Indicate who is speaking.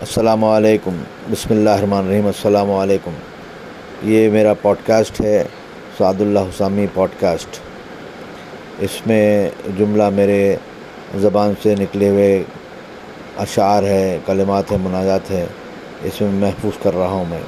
Speaker 1: السلام علیکم۔ بسم اللہ الرحمن الرحیم۔ السلام علیکم۔ یہ میرا پوڈ کاسٹ ہے، سعد اللہ حسامی پوڈ کاسٹ اس میں جملہ میرے زبان سے نکلے ہوئے اشعار ہے، کلمات ہیں، مناجات ہے اس میں محفوظ کر رہا ہوں میں۔